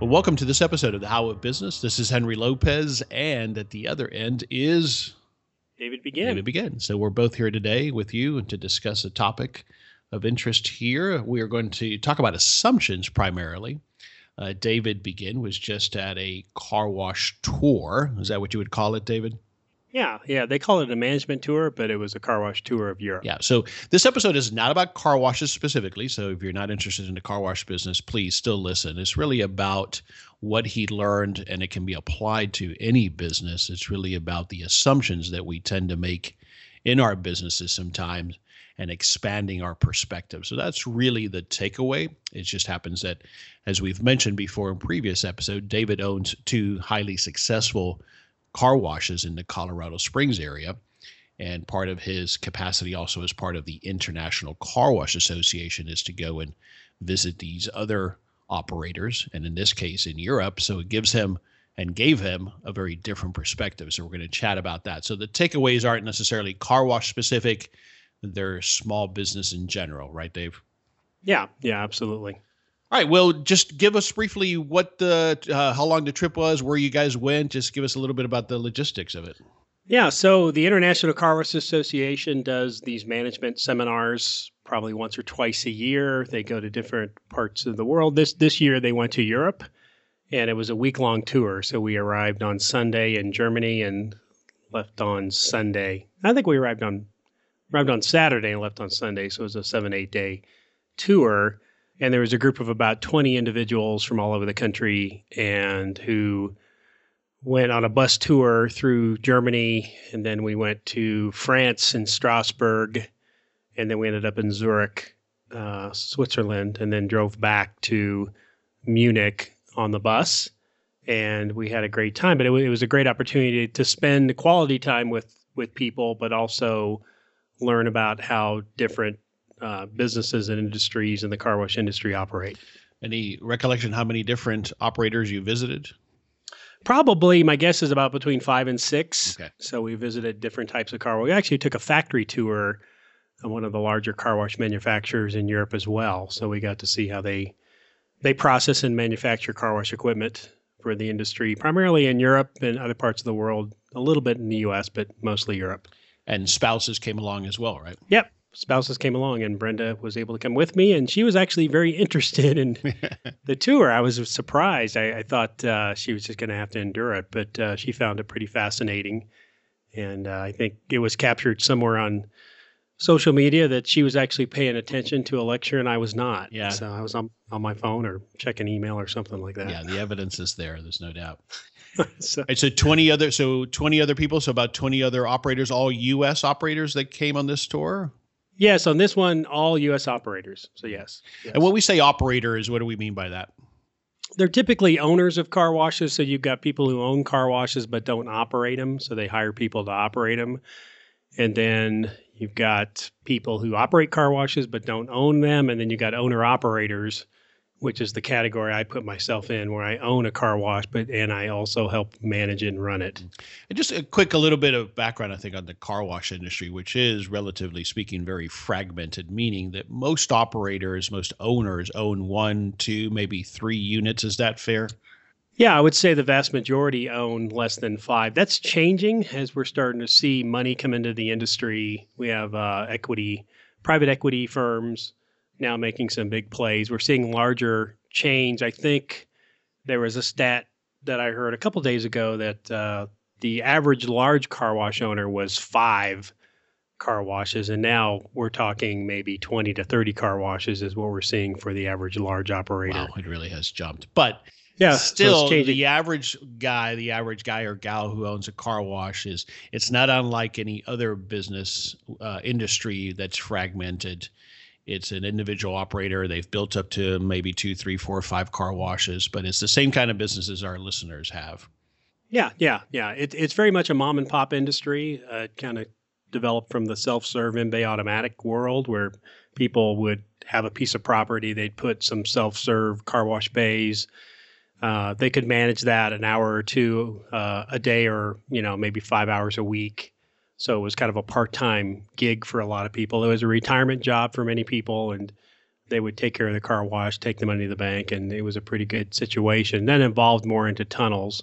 Well, welcome to this episode of the How of Business. This is Henry Lopez, and at the other end is David Begin. David Begin. So we're both here today with you to discuss a topic of interest here. We are going to talk about assumptions primarily. Uh, David Begin was just at a car wash tour. Is that what you would call it, David? Yeah, yeah. They call it a management tour, but it was a car wash tour of Europe. Yeah. So this episode is not about car washes specifically. So if you're not interested in the car wash business, please still listen. It's really about what he learned, and it can be applied to any business. It's really about the assumptions that we tend to make in our businesses sometimes and expanding our perspective. So that's really the takeaway. It just happens that, as we've mentioned before in previous episode, David owns two highly successful car washes in the Colorado Springs area. And part of his capacity, also as part of the International Car Wash Association, is to go and visit these other operators, and in this case in Europe. So it gives him and gave him a very different perspective. So we're going to chat about that. So the takeaways aren't necessarily car wash specific, they're small business in general, right, Dave? Yeah, yeah, absolutely. All right. Well, just give us briefly what the uh, how long the trip was, where you guys went. Just give us a little bit about the logistics of it. Yeah. So the International Car Association does these management seminars probably once or twice a year. They go to different parts of the world. This this year they went to Europe, and it was a week long tour. So we arrived on Sunday in Germany and left on Sunday. I think we arrived on arrived on Saturday and left on Sunday. So it was a seven eight day tour and there was a group of about 20 individuals from all over the country and who went on a bus tour through Germany. And then we went to France and Strasbourg. And then we ended up in Zurich, uh, Switzerland and then drove back to Munich on the bus. And we had a great time. But it, it was a great opportunity to spend quality time with with people but also learn about how different uh, businesses and industries in the car wash industry operate. Any recollection how many different operators you visited? Probably, my guess is about between five and six. Okay. So we visited different types of car wash. We actually took a factory tour of one of the larger car wash manufacturers in Europe as well. So we got to see how they they process and manufacture car wash equipment for the industry, primarily in Europe and other parts of the world, a little bit in the U.S., but mostly Europe. And spouses came along as well, right? Yep, spouses came along and Brenda was able to come with me and she was actually very interested in the tour. I was surprised. I, I thought uh, she was just going to have to endure it, but uh, she found it pretty fascinating. And uh, I think it was captured somewhere on social media that she was actually paying attention to a lecture and I was not. Yeah. So I was on, on my phone or checking email or something like that. Yeah, the evidence is there. There's no doubt. so, Right, so 20 other, so 20 other people, so about 20 other operators, all U.S. operators that came on this tour. Yes, on this one, all U.S. operators. So yes. yes. And when we say operators, what do we mean by that? they're typically owners of car washes. So you've got people who own car washes but don't operate them. So they hire people to operate them. And then you've got people who operate car washes but don't own them. And then you've got owner operators, which is the category I put myself in, where I own a car wash, but and I also help manage it and run it. And just a quick, a little bit of background, I think, on the car wash industry, which is relatively speaking very fragmented, meaning that most operators, most owners own one, two, maybe three units. Is that fair? Yeah, I would say the vast majority own less than five. That's changing as we're starting to see money come into the industry. We have uh, equity, private equity firms now making some big plays. We're seeing larger chains. I think there was a stat that I heard a couple days ago that uh, the average large car wash owner was five car washes, and now we're talking maybe 20 to 30 car washes is what we're seeing for the average large operator. Wow, it really has jumped. But yeah, still, so the average guy, the average guy or gal who owns a car wash is it's not unlike any other business uh, industry that's fragmented. It's an individual operator. They've built up to maybe two, three, four, five car washes, but it's the same kind of businesses our listeners have. Yeah, yeah, yeah. It, it's very much a mom and pop industry. Uh, kind of developed from the self-serve in-bay automatic world where people would have a piece of property, they'd put some self-serve car wash bays. Uh, they could manage that an hour or two uh, a day, or you know maybe five hours a week. So it was kind of a part-time gig for a lot of people. It was a retirement job for many people, and they would take care of the car wash, take the money to the bank, and it was a pretty good situation. Then evolved more into tunnels.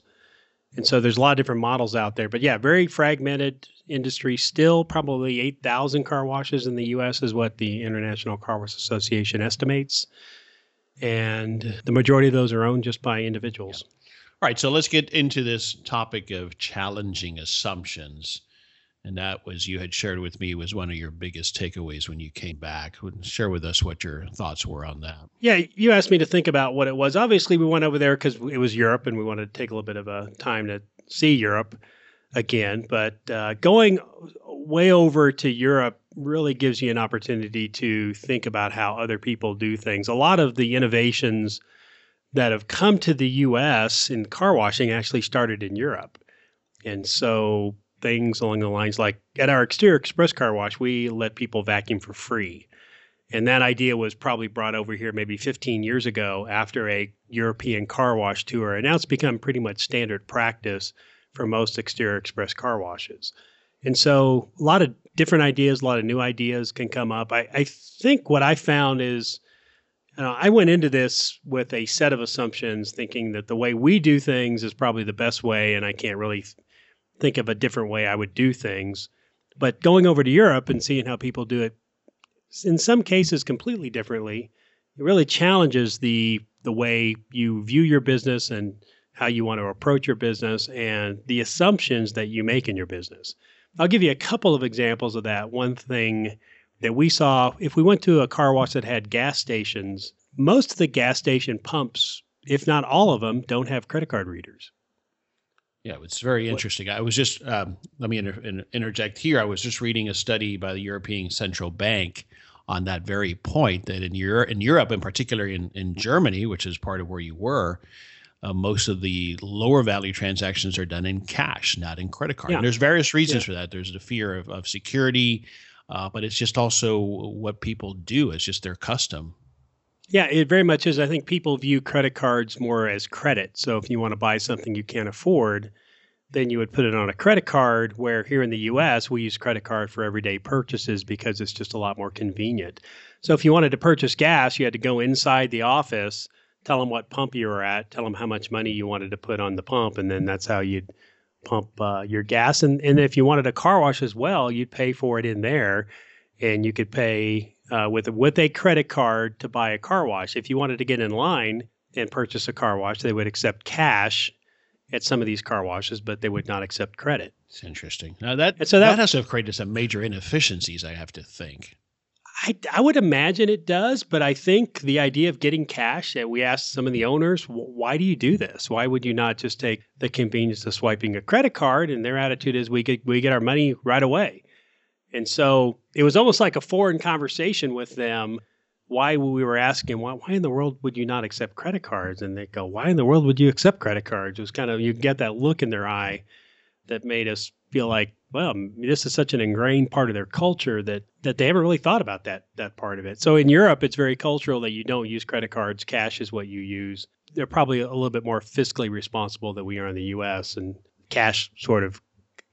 And so there's a lot of different models out there. But yeah, very fragmented industry. Still probably 8,000 car washes in the U.S. is what the International Car Wash Association estimates. And the majority of those are owned just by individuals. Yeah. All right, so let's get into this topic of challenging assumptions and that was you had shared with me was one of your biggest takeaways when you came back. Share with us what your thoughts were on that. Yeah, you asked me to think about what it was. Obviously, we went over there because it was Europe, and we wanted to take a little bit of a time to see Europe again. But uh, going way over to Europe really gives you an opportunity to think about how other people do things. A lot of the innovations that have come to the U.S. in car washing actually started in Europe. And so things along the lines like at our exterior express car wash, we let people vacuum for free. And that idea was probably brought over here maybe 15 years ago after a European car wash tour. And now it's become pretty much standard practice for most exterior express car washes. And so a lot of different ideas, a lot of new ideas can come up. I, I think what I found is I went into this with a set of assumptions, thinking that the way we do things is probably the best way, and I can't really think of a different way I would do things. But going over to Europe and seeing how people do it, in some cases completely differently, it really challenges the the way you view your business and how you want to approach your business and the assumptions that you make in your business. I'll give you a couple of examples of that. One thing that we saw if we went to a car wash that had gas stations, most of the gas station pumps, if not all of them, don't have credit card readers. Yeah, it's very interesting. I was just um, let me inter- interject here. I was just reading a study by the European Central Bank on that very point that in Europe, in Europe, in particular in, in Germany, which is part of where you were, uh, most of the lower value transactions are done in cash, not in credit card. Yeah. And there's various reasons yeah. for that. There's the fear of, of security, uh, but it's just also what people do. It's just their custom. Yeah, it very much is. I think people view credit cards more as credit. So if you want to buy something you can't afford, then you would put it on a credit card. Where here in the US, we use credit card for everyday purchases because it's just a lot more convenient. So if you wanted to purchase gas, you had to go inside the office, tell them what pump you were at, tell them how much money you wanted to put on the pump, and then that's how you'd pump uh, your gas. And, and if you wanted a car wash as well, you'd pay for it in there and you could pay uh, with with a credit card to buy a car wash. If you wanted to get in line and purchase a car wash, they would accept cash at some of these car washes, but they would not accept credit. It's interesting. Now that and so that, that has to have created some major inefficiencies. I have to think. I, I would imagine it does, but I think the idea of getting cash, that we asked some of the owners, why do you do this? Why would you not just take the convenience of swiping a credit card? And their attitude is we get we get our money right away. And so it was almost like a foreign conversation with them. Why we were asking, why, why in the world would you not accept credit cards? And they go, why in the world would you accept credit cards? It was kind of, you get that look in their eye that made us feel like, well, this is such an ingrained part of their culture that that they haven't really thought about that that part of it. So in Europe, it's very cultural that you don't use credit cards. Cash is what you use. They're probably a little bit more fiscally responsible than we are in the U.S. and cash sort of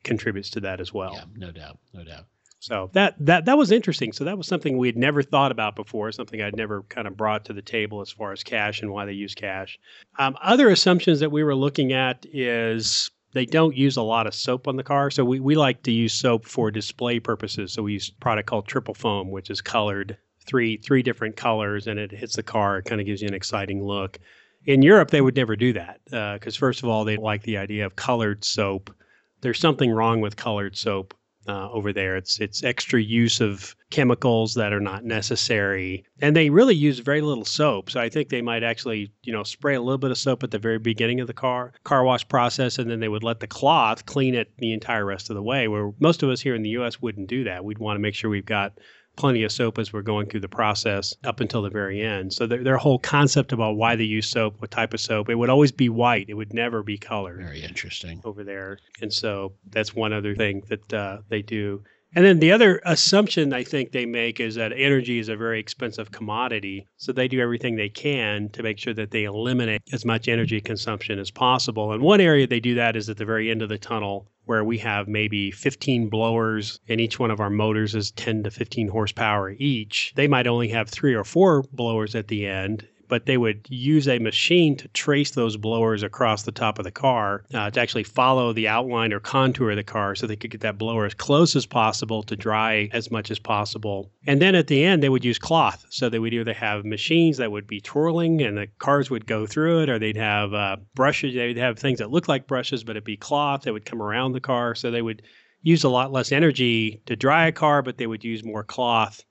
contributes to that as well. Yeah, no doubt, no doubt. So that that that was interesting. So that was something we had never thought about before, something I'd never kind of brought to the table as far as cash and why they use cash. Um, other assumptions that we were looking at is they don't use a lot of soap on the car. So we, we like to use soap for display purposes. So we use a product called Triple Foam, which is colored three three different colors and it hits the car. It kind of gives you an exciting look. In Europe, they would never do that because, uh, first of all, they like the idea of colored soap. There's something wrong with colored soap uh, over there. It's it's extra use of chemicals that are not necessary, and they really use very little soap. So I think they might actually you know spray a little bit of soap at the very beginning of the car car wash process, and then they would let the cloth clean it the entire rest of the way. Where most of us here in the U.S. wouldn't do that. We'd want to make sure we've got plenty of soap as we're going through the process up until the very end. So their, their whole concept about why they use soap, what type of soap, it would always be white. It would never be colored. Very interesting. Over there. And so that's one other thing that uh, they do. And then the other assumption I think they make is that energy is a very expensive commodity. So they do everything they can to make sure that they eliminate as much energy consumption as possible. And one area they do that is at the very end of the tunnel where we have maybe 15 blowers and each one of our motors is 10 to 15 horsepower each. They might only have three or four blowers at the end but they would use a machine to trace those blowers across the top of the car uh, to actually follow the outline or contour of the car so they could get that blower as close as possible to dry as much as possible. And then at the end, they would use cloth. So they would either have machines that would be twirling and the cars would go through it, or they'd have uh, brushes. They'd have things that look like brushes, but it'd be cloth that would come around the car. So they would use a lot less energy to dry a car, but they would use more cloth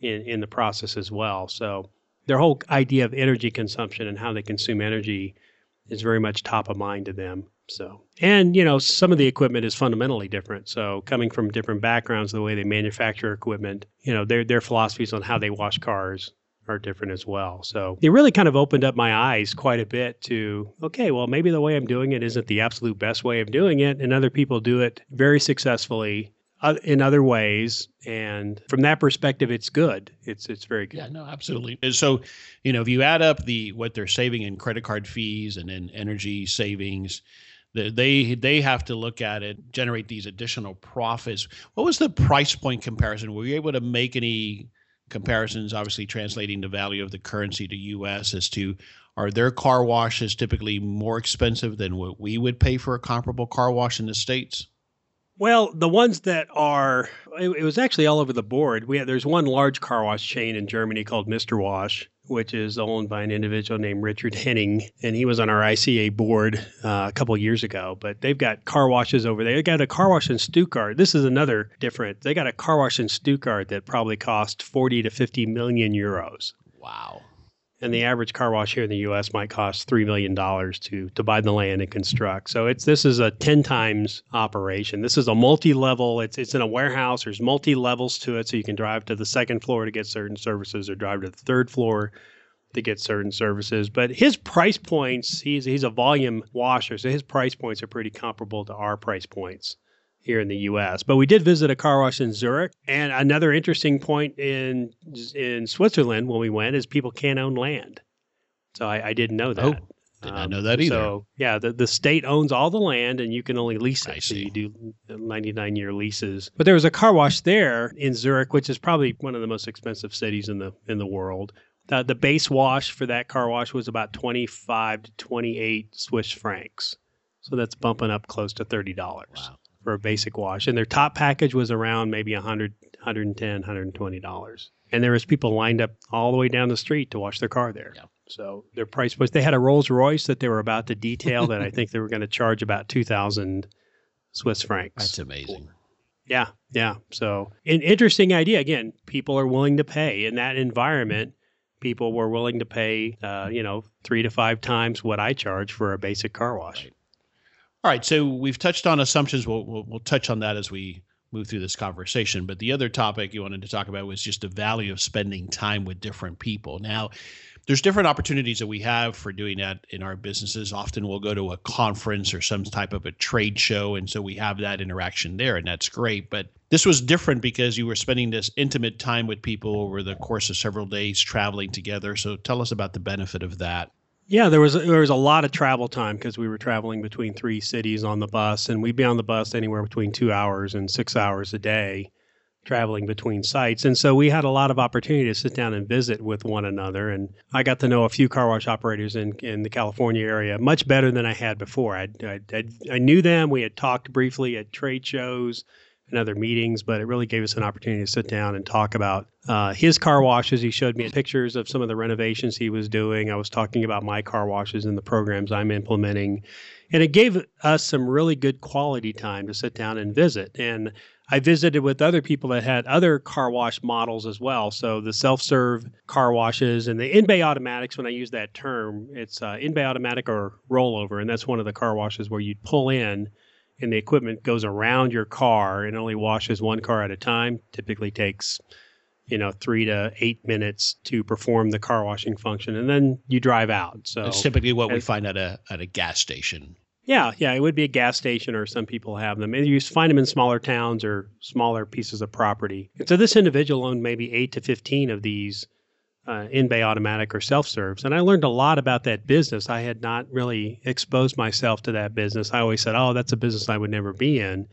in, in the process as well. So their whole idea of energy consumption and how they consume energy is very much top of mind to them. So, and you know, some of the equipment is fundamentally different. So, coming from different backgrounds, the way they manufacture equipment, you know, their their philosophies on how they wash cars are different as well. So, it really kind of opened up my eyes quite a bit to okay, well, maybe the way I'm doing it isn't the absolute best way of doing it, and other people do it very successfully in other ways and from that perspective it's good. It's it's very good. Yeah no absolutely. So you know if you add up the what they're saving in credit card fees and in energy savings they they have to look at it generate these additional profits. What was the price point comparison? Were you able to make any comparisons obviously translating the value of the currency to us as to are their car washes typically more expensive than what we would pay for a comparable car wash in the states well, the ones that are, it, it, was actually all over the board. We had, there's one large car wash chain in Germany called Mr. Wash, which is owned by an individual named Richard Henning, and he was on our ICA board uh, a couple years ago. But they've got car washes over there. They got a car wash in Stuttgart. This is another different. They got a car wash in Stuttgart that probably cost 40 to 50 million euros. Wow and the average car wash here in the U.S. might cost three million dollars to to buy the land and construct. So it's this is a ten times operation. This is a multi-level. It's it's in a warehouse. There's multi levels to it, so you can drive to the second floor to get certain services, or drive to the third floor to get certain services. But his price points, he's he's a volume washer, so his price points are pretty comparable to our price points here in the U.S. But we did visit a car wash in Zurich, and another interesting point in in Switzerland when we went is people can't own land. So I, I didn't know that. Oh, did not um, know that either. So yeah, the, the state owns all the land, and you can only lease it. I so you do 99 year leases. But there was a car wash there in Zurich, which is probably one of the most expensive cities in the in the world. The, the base wash for that car wash was about 25 to 28 Swiss francs. So that's bumping up close to $30. Wow for a basic wash, and their top package was around maybe 100, 110, 120 dollars. And there was people lined up all the way down the street to wash their car there. Yeah. So their price was they had a Rolls Royce that they were about to detail that I think they were going to charge about two thousand Swiss francs. That's amazing. Yeah, yeah. So an interesting idea. Again, people are willing to pay in that environment. People were willing to pay, uh, you know, three to five times what I charge for a basic car wash. Right. All right, so we've touched on assumptions. We'll, we'll, we'll touch on that as we move through this conversation. But the other topic you wanted to talk about was just the value of spending time with different people. Now, there's different opportunities that we have for doing that in our businesses. Often we'll go to a conference or some type of a trade show, and so we have that interaction there, and that's great. But this was different because you were spending this intimate time with people over the course of several days traveling together. So tell us about the benefit of that. Yeah, there was there was a lot of travel time because we were traveling between three cities on the bus, and we'd be on the bus anywhere between two hours and six hours a day, traveling between sites. And so we had a lot of opportunity to sit down and visit with one another. And I got to know a few car wash operators in in the California area much better than I had before. I I, I knew them. We had talked briefly at trade shows, in other meetings, but it really gave us an opportunity to sit down and talk about uh, his car washes. He showed me pictures of some of the renovations he was doing. I was talking about my car washes and the programs I'm implementing. And it gave us some really good quality time to sit down and visit. And I visited with other people that had other car wash models as well. So the self-serve car washes and the in-bay automatics. When I use that term, it's uh, in-bay automatic or rollover, and that's one of the car washes where you pull in, and the equipment goes around your car and only washes one car at a time. Typically takes you know three to eight minutes to perform the car washing function, and then you drive out. So it's typically what we find at a at a gas station. Yeah, yeah, it would be a gas station, or some people have them. And you find them in smaller towns or smaller pieces of property. And so this individual owned maybe eight to fifteen of these uh, in-bay automatic or self-serves, and I learned a lot about that business. I had not really exposed myself to that business. I always said, "Oh, that's a business I would never be in."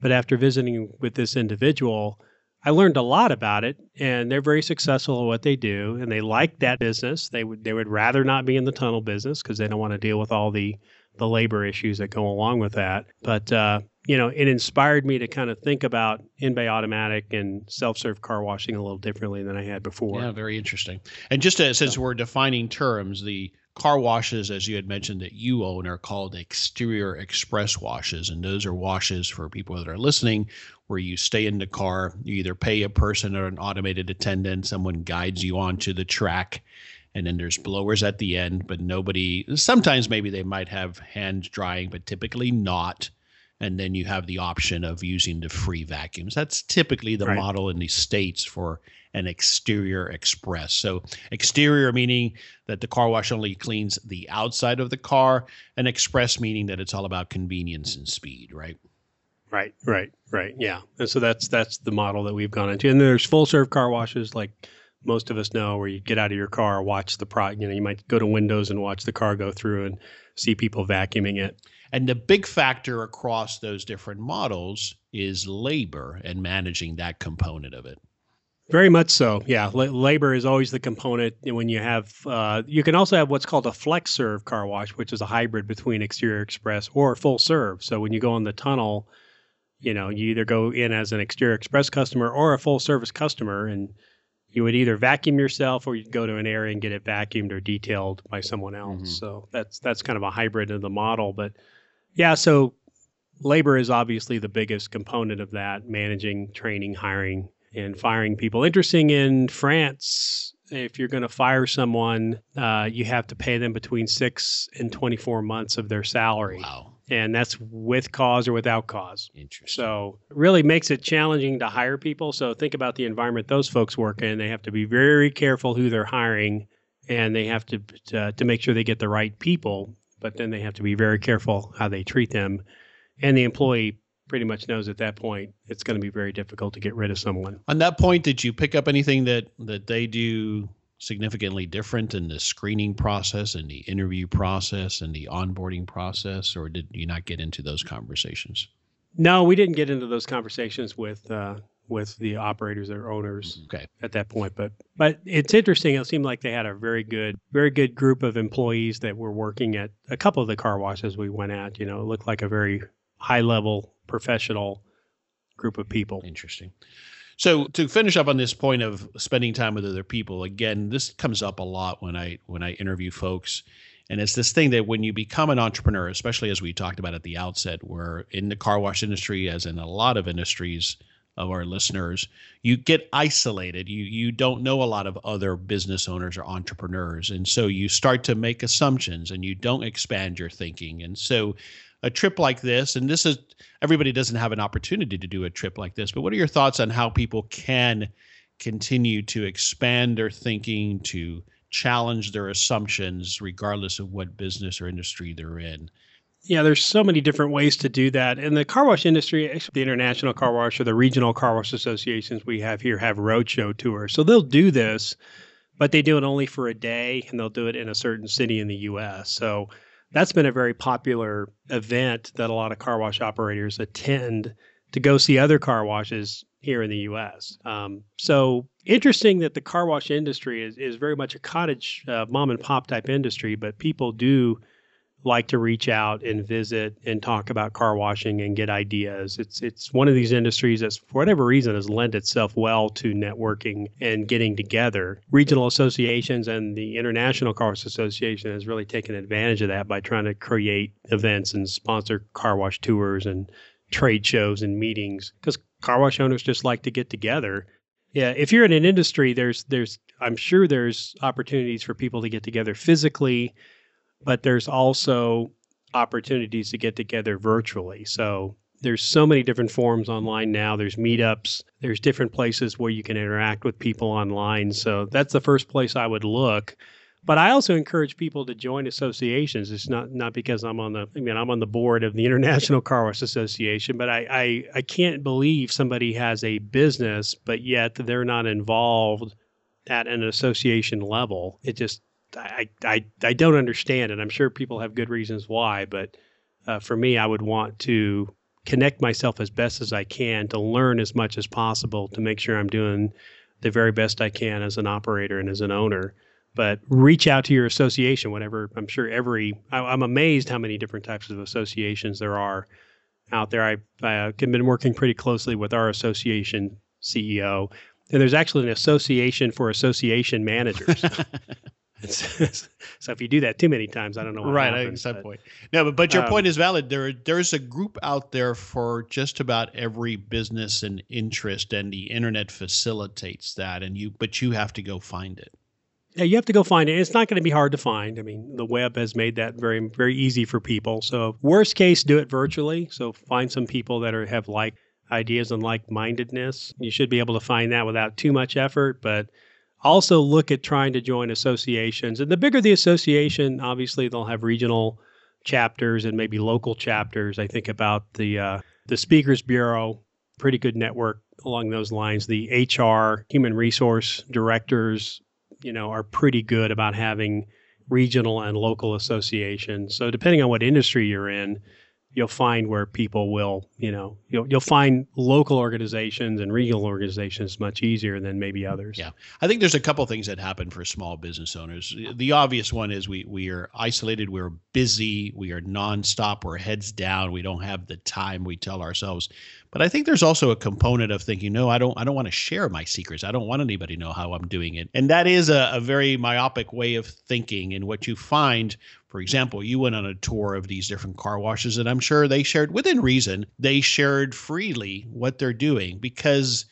But after visiting with this individual, I learned a lot about it, and they're very successful at what they do, and they like that business. They would they would rather not be in the tunnel business because they don't want to deal with all the the labor issues that go along with that. But uh, you know, it inspired me to kind of think about in-bay automatic and self-serve car washing a little differently than I had before. Yeah, very interesting. And just to, since we're defining terms, the car washes, as you had mentioned, that you own are called exterior express washes, and those are washes for people that are listening, where you stay in the car, you either pay a person or an automated attendant, someone guides you onto the track and then there's blowers at the end, but nobody. Sometimes maybe they might have hand drying, but typically not. And then you have the option of using the free vacuums. That's typically the right. model in the states for an exterior express. So exterior meaning that the car wash only cleans the outside of the car, and express meaning that it's all about convenience and speed, right? Right, right, right. Yeah. And so that's that's the model that we've gone into. And there's full serve car washes like most of us know where you get out of your car, watch the pro, you know, you might go to Windows and watch the car go through and see people vacuuming it. And the big factor across those different models is labor and managing that component of it. Very much so. Yeah, L- labor is always the component when you have. Uh, you can also have what's called a flex serve car wash, which is a hybrid between exterior express or full serve. So when you go in the tunnel, you know, you either go in as an exterior express customer or a full service customer, and you would either vacuum yourself or you'd go to an area and get it vacuumed or detailed by someone else. Mm-hmm. So that's that's kind of a hybrid of the model. But yeah, so labor is obviously the biggest component of that, managing, training, hiring, and firing people. Interesting in France, if you're going to fire someone, uh, you have to pay them between six and 24 months of their salary. Wow and that's with cause or without cause. Interesting. So really makes it challenging to hire people. So think about the environment those folks work in. They have to be very careful who they're hiring, and they have to to, to make sure they get the right people. But then they have to be very careful how they treat them, and the employee pretty much knows at that point it's going to be very difficult to get rid of someone. On that point, did you pick up anything that that they do significantly different in the screening process and the interview process and the onboarding process, or did you not get into those conversations? No, we didn't get into those conversations with uh, with the operators or owners okay. at that point. But but it's interesting. It seemed like they had a very good very good group of employees that were working at a couple of the car washes we went at. You know, it looked like a very high level professional group of people. Interesting. So to finish up on this point of spending time with other people, again, this comes up a lot when I when I interview folks. And it's this thing that when you become an entrepreneur, especially as we talked about at the outset, where in the car wash industry, as in a lot of industries of our listeners, you get isolated. You you don't know a lot of other business owners or entrepreneurs. And so you start to make assumptions and you don't expand your thinking. And so a trip like this, and this is everybody doesn't have an opportunity to do a trip like this, but what are your thoughts on how people can continue to expand their thinking, to challenge their assumptions, regardless of what business or industry they're in? Yeah, there's so many different ways to do that. In the car wash industry, the International Car Wash or the regional car wash associations we have here have roadshow tours. So they'll do this, but they do it only for a day and they'll do it in a certain city in the US. So that's been a very popular event that a lot of car wash operators attend to go see other car washes here in the U.S. Um, so interesting that the car wash industry is, is very much a cottage uh, mom and pop type industry, but people do like to reach out and visit and talk about car washing and get ideas. It's it's one of these industries that's for whatever reason has lent itself well to networking and getting together. Regional associations and the International Car Wash Association has really taken advantage of that by trying to create events and sponsor car wash tours and trade shows and meetings because car wash owners just like to get together. Yeah, if you're in an industry, there's there's I'm sure there's opportunities for people to get together physically but there's also opportunities to get together virtually. So there's so many different forums online now. There's meetups, there's different places where you can interact with people online. So that's the first place I would look. But I also encourage people to join associations. It's not not because I'm on the I mean I'm on the board of the International Car Wash Association, but I, I, I can't believe somebody has a business but yet they're not involved at an association level. It just I, I, I don't understand it. I'm sure people have good reasons why, but uh, for me, I would want to connect myself as best as I can to learn as much as possible to make sure I'm doing the very best I can as an operator and as an owner. But reach out to your association, whatever. I'm sure every, I, am amazed how many different types of associations there are out there. I've, I've been working pretty closely with our association CEO, and there's actually an association for association managers. so if you do that too many times, I don't know. right, happens, at some point. No, but but your um, point is valid. There there's a group out there for just about every business and interest, and the internet facilitates that. And you, but you have to go find it. Yeah, you have to go find it. It's not going to be hard to find. I mean, the web has made that very very easy for people. So worst case, do it virtually. So find some people that are have like ideas and like mindedness. You should be able to find that without too much effort, but also look at trying to join associations. And the bigger the association, obviously they'll have regional chapters and maybe local chapters. I think about the uh, the Speakers Bureau, pretty good network along those lines. The HR, human resource directors, you know, are pretty good about having regional and local associations. So depending on what industry you're in, you'll find where people will, you know, you'll you'll find local organizations and regional organizations much easier than maybe others. Yeah, I think there's a couple things that happen for small business owners. The obvious one is we we are isolated, we're busy, we are nonstop, we're heads down, we don't have the time. We tell ourselves but I think there's also a component of thinking, no, I don't, I don't want to share my secrets. I don't want anybody to know how I'm doing it. And that is a, a very myopic way of thinking. And what you find, for example, you went on a tour of these different car washes, and I'm sure they shared within reason, they shared freely what they're doing because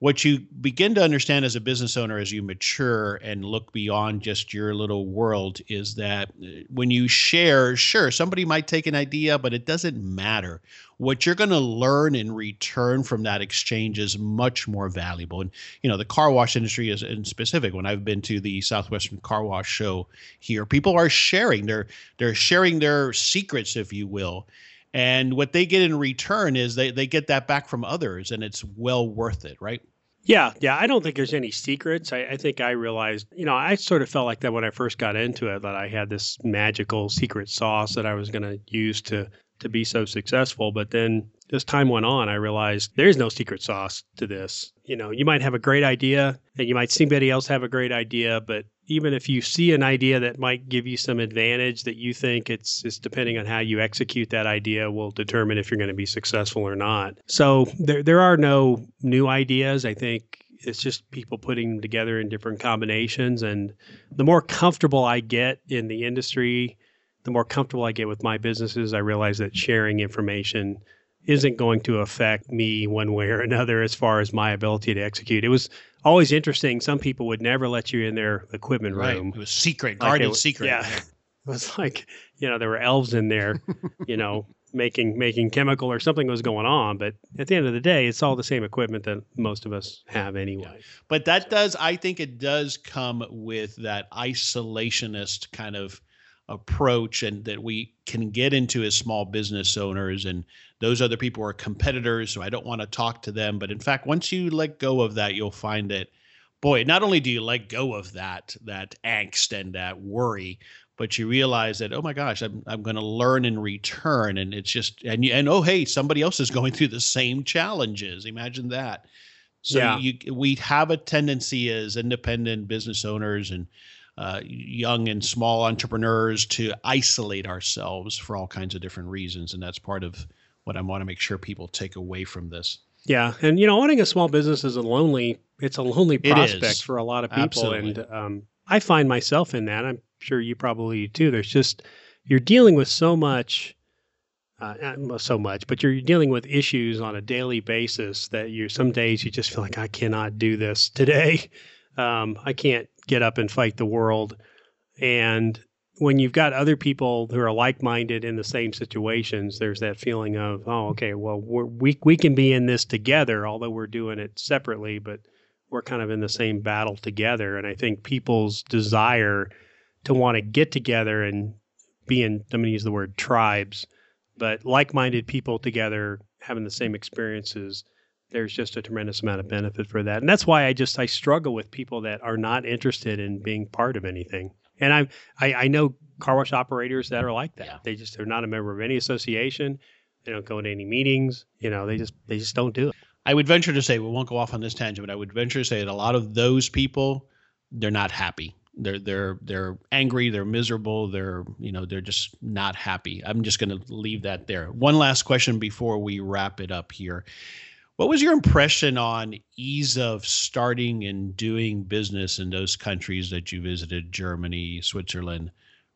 what you begin to understand as a business owner as you mature and look beyond just your little world is that uh, when you share, sure, somebody might take an idea, but it doesn't matter. What you're going to learn in return from that exchange is much more valuable. And, you know, the car wash industry is in specific. When I've been to the Southwestern Car Wash Show here, people are sharing. They're they're sharing their secrets, if you will. And what they get in return is they, they get that back from others and it's well worth it, right? Yeah, yeah. I don't think there's any secrets. I, I, think I realized, you know, I sort of felt like that when I first got into it, that I had this magical secret sauce that I was going to use to to be so successful. But then as time went on, I realized there's no secret sauce to this. You know, you might have a great idea and you might see somebody else have a great idea, but even if you see an idea that might give you some advantage that you think it's, it's depending on how you execute that idea will determine if you're going to be successful or not. So there, there are no new ideas. I think it's just people putting them together in different combinations. And the more comfortable I get in the industry, the more comfortable I get with my businesses, I realize that sharing information isn't going to affect me one way or another as far as my ability to execute. It was always interesting. Some people would never let you in their equipment right. room. It was secret, guarded like secret. Yeah. It was like, you know, there were elves in there, you know, making making chemical or something was going on. But at the end of the day, it's all the same equipment that most of us have anyway. Yeah. But that does, I think it does come with that isolationist kind of approach and that we can get into as small business owners and those other people are competitors so i don't want to talk to them. But in fact once you let go of that you'll find that boy not only do you let go of that that angst and that worry but you realize that oh my gosh i'm, I'm going to learn in return. And it's just and you, and oh hey somebody else is going through the same challenges. Imagine that. So yeah. you we have a tendency as independent business owners and uh, young and small entrepreneurs to isolate ourselves for all kinds of different reasons. And that's part of what I want to make sure people take away from this. Yeah, and you know, owning a small business is a lonely. It's a lonely prospect for a lot of people, Absolutely. and um, I find myself in that. I'm sure you probably do too. There's just you're dealing with so much, uh, not so much, but you're dealing with issues on a daily basis that you. Some days you just feel like I cannot do this today. Um, I can't get up and fight the world, and when you've got other people who are like-minded in the same situations, there's that feeling of, oh, okay, well, we we can be in this together, although we're doing it separately, but we're kind of in the same battle together. And I think people's desire to want to get together and be in, I'm going to use the word tribes, but like-minded people together having the same experiences. There's just a tremendous amount of benefit for that, and that's why I just I struggle with people that are not interested in being part of anything. And I, I, I know car wash operators that are like that. Yeah. They just they're not a member of any association. They don't go to any meetings. You know, they just they just don't do it. I would venture to say we won't go off on this tangent, but I would venture to say that a lot of those people they're not happy. They're they're they're angry. They're miserable. They're you know they're just not happy. I'm just going to leave that there. One last question before we wrap it up here. What was your impression on ease of starting and doing business in those countries that you visited, Germany, Switzerland,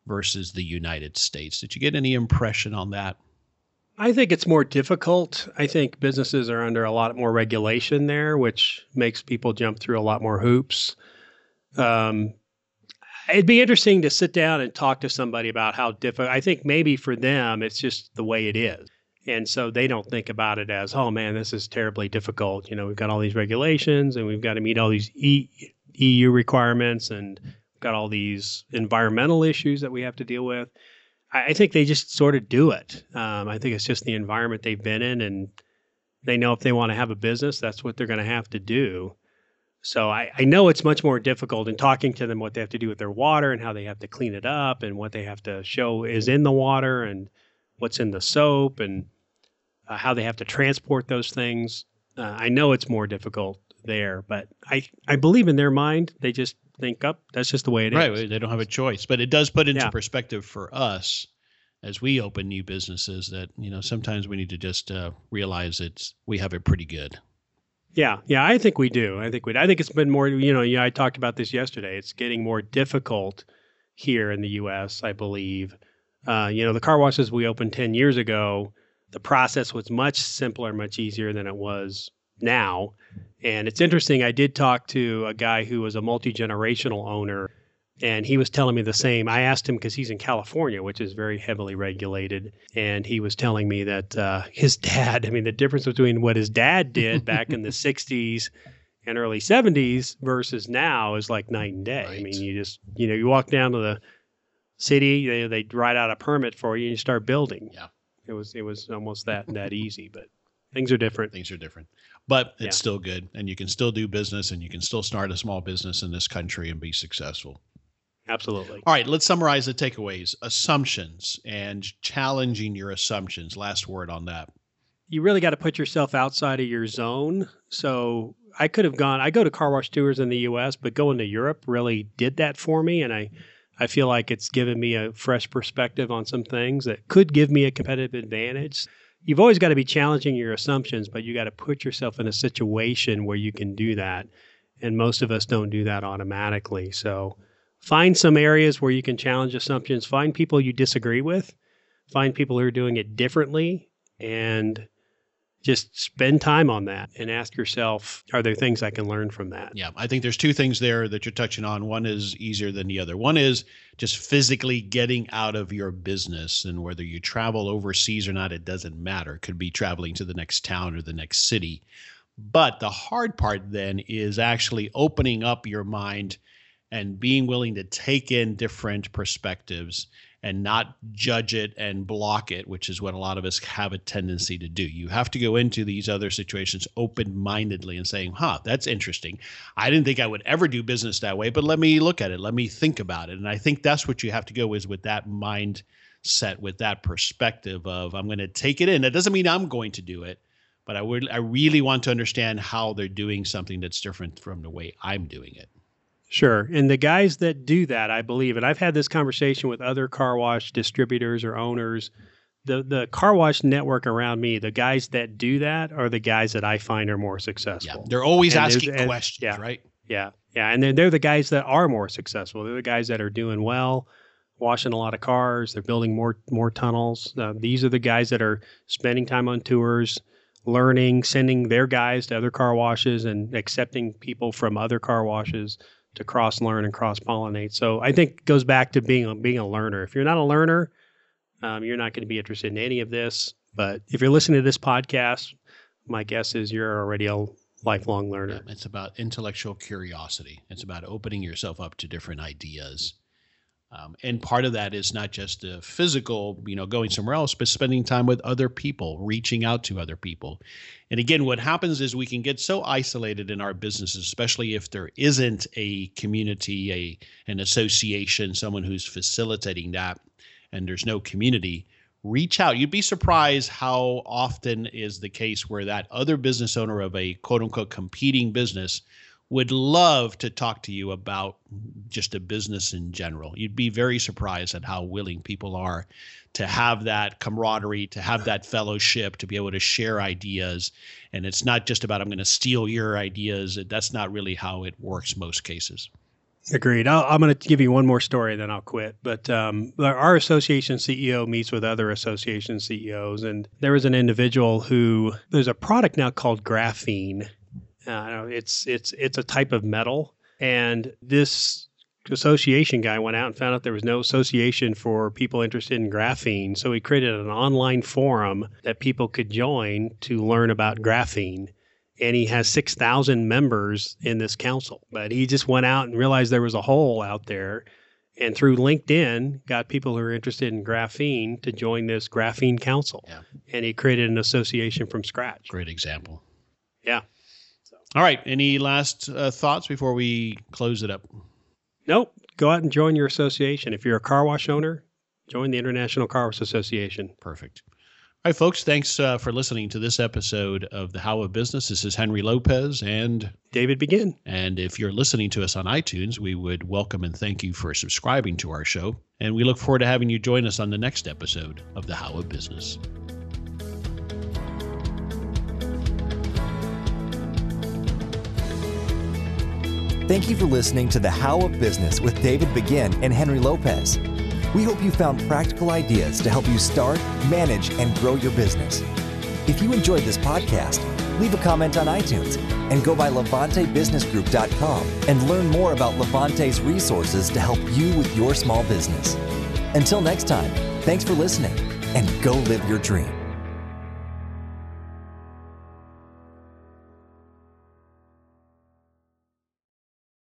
versus the United States? Did you get any impression on that? I think it's more difficult. I think businesses are under a lot more regulation there, which makes people jump through a lot more hoops. Um, it'd be interesting to sit down and talk to somebody about how difficult. I think maybe for them, it's just the way it is. And so they don't think about it as, oh man, this is terribly difficult. You know, we've got all these regulations and we've got to meet all these e- EU requirements and got all these environmental issues that we have to deal with. I, I think they just sort of do it. Um, I think it's just the environment they've been in and they know if they want to have a business, that's what they're going to have to do. So I, I know it's much more difficult in talking to them what they have to do with their water and how they have to clean it up and what they have to show is in the water and what's in the soap and uh, how they have to transport those things. Uh, I know it's more difficult there, but I I believe in their mind they just think up. that's just the way it is. right, They don't have a choice, but it does put into Yeah. perspective for us as we open new businesses that you know sometimes we need to just uh, realize it's we have it pretty good. Yeah, yeah, I think we do. I think we. I think it's been more. You know, yeah, I talked about this yesterday. It's getting more difficult here in the U.S. I believe. Uh, you know, the car washes we opened ten years ago. The process was much simpler, much easier than it was now. And it's interesting. I did talk to a guy who was a multi generational owner, and he was telling me the same. I asked him because he's in California, which is very heavily regulated, and he was telling me that uh, his dad. I mean, the difference between what his dad did back in the '60s and early '70s versus now is like night and day. I mean, you just you know you walk down to the city, they they write out a permit for you, and you start building. Yeah. it was it was almost that that easy, but things are different. Things are different, but it's Yeah. still good, and you can still do business, and you can still start a small business in this country and be successful. Absolutely. All right, let's summarize the takeaways: assumptions and challenging your assumptions. Last word on that. you really got to put yourself outside of your zone. So I could have gone. I go to car wash tours in the U.S., but going to Europe really did that for me, and I, I feel like it's given me a fresh perspective on some things that could give me a competitive advantage. You've always got to be challenging your assumptions, but you got to put yourself in a situation where you can do that, and most of us don't do that automatically. So find some areas where you can challenge assumptions. Find people you disagree with. Find people who are doing it differently, and just spend time on that and ask yourself are there things i can learn from that Yeah, I think there's two things there that you're touching on. One is easier than the other. One is just physically getting out of your business, and whether you travel overseas or not, it doesn't matter. It could be traveling to the next town or the next city. But the hard part then is actually opening up your mind and being willing to take in different perspectives and not judge it and block it, which is what a lot of us have a tendency to do. You have to go into these other situations open mindedly and saying, huh, that's interesting. I didn't think I would ever do business that way, but let me look at it. Let me think about it. And I think that's what you have to go is with that mindset, with that perspective of I'm going to take it in. That doesn't mean I'm going to do it, but I would I really want to understand how they're doing something that's different from the way I'm doing it. Sure. And the guys that do that, I believe, and I've had this conversation with other car wash distributors or owners. The the car wash network around me, the guys that do that are the guys that I find are more Yeah, successful. they're always And asking and- questions, yeah. right? Yeah. Yeah. And then they're the guys that are more successful. They're the guys that are doing well, washing a lot of cars. They're building more more tunnels. Uh, these are the guys that are spending time on tours, learning, sending their guys to other car washes, and accepting people from other car washes to cross learn and cross pollinate. So I think goes back to being a, being a learner. If you're not a learner, um, you're not going to be interested in any of this. But if you're listening to this podcast, my guess is you're already a lifelong learner. Yeah, it's about intellectual curiosity. It's about opening yourself up to different ideas. Um, and part of that is not just the physical, you know, going somewhere else, but spending time with other people, reaching out to other people. And again, what happens is we can get so isolated in our businesses, especially if there isn't a community, a an association, someone who's facilitating that, and there's no community. Reach out. You'd be surprised how often is the case where that other business owner of a quote unquote competing business would love to talk to you about just a business in general. You'd be very surprised at how willing people are to have that camaraderie, to have that fellowship, to be able to share ideas. And it's not just about, I'm going to steal your ideas. That's not really how it works most cases. Agreed. I'll, I'm going to give you one more story, then I'll quit. But um, our association CEO meets with other association CEOs, and there was an individual who there's a product now called graphene. Uh, it's it's it's a type of metal, and this association guy went out and found out there was no association for people interested in graphene. So he created an online forum that people could join to learn about graphene and he has 6,000 members in this council. But he just went out and realized there was a hole out there. And through LinkedIn, got people who are interested in graphene to join this graphene council. Yeah. And he created an association from scratch. Great example. Yeah. All right. Any last uh, thoughts before we close it up? Nope. Go out and join your association. If you're a car wash owner, join the International Car Wash Association. Perfect. All right, folks. Thanks uh, for listening to this episode of the How of Business. This is Henry Lopez, and David Begin. and if you're listening to us on iTunes, we would welcome and thank you for subscribing to our show. And we look forward to having you join us on the next episode of the How of Business. Thank you for listening to The How of Business with David Begin and Henry Lopez. We hope you found practical ideas to help you start, manage, and grow your business. If you enjoyed this podcast, leave a comment on iTunes and go by LevanteBusinessGroup.com and learn more about Levante's resources to help you with your small business. Until next time, thanks for listening and go live your dream.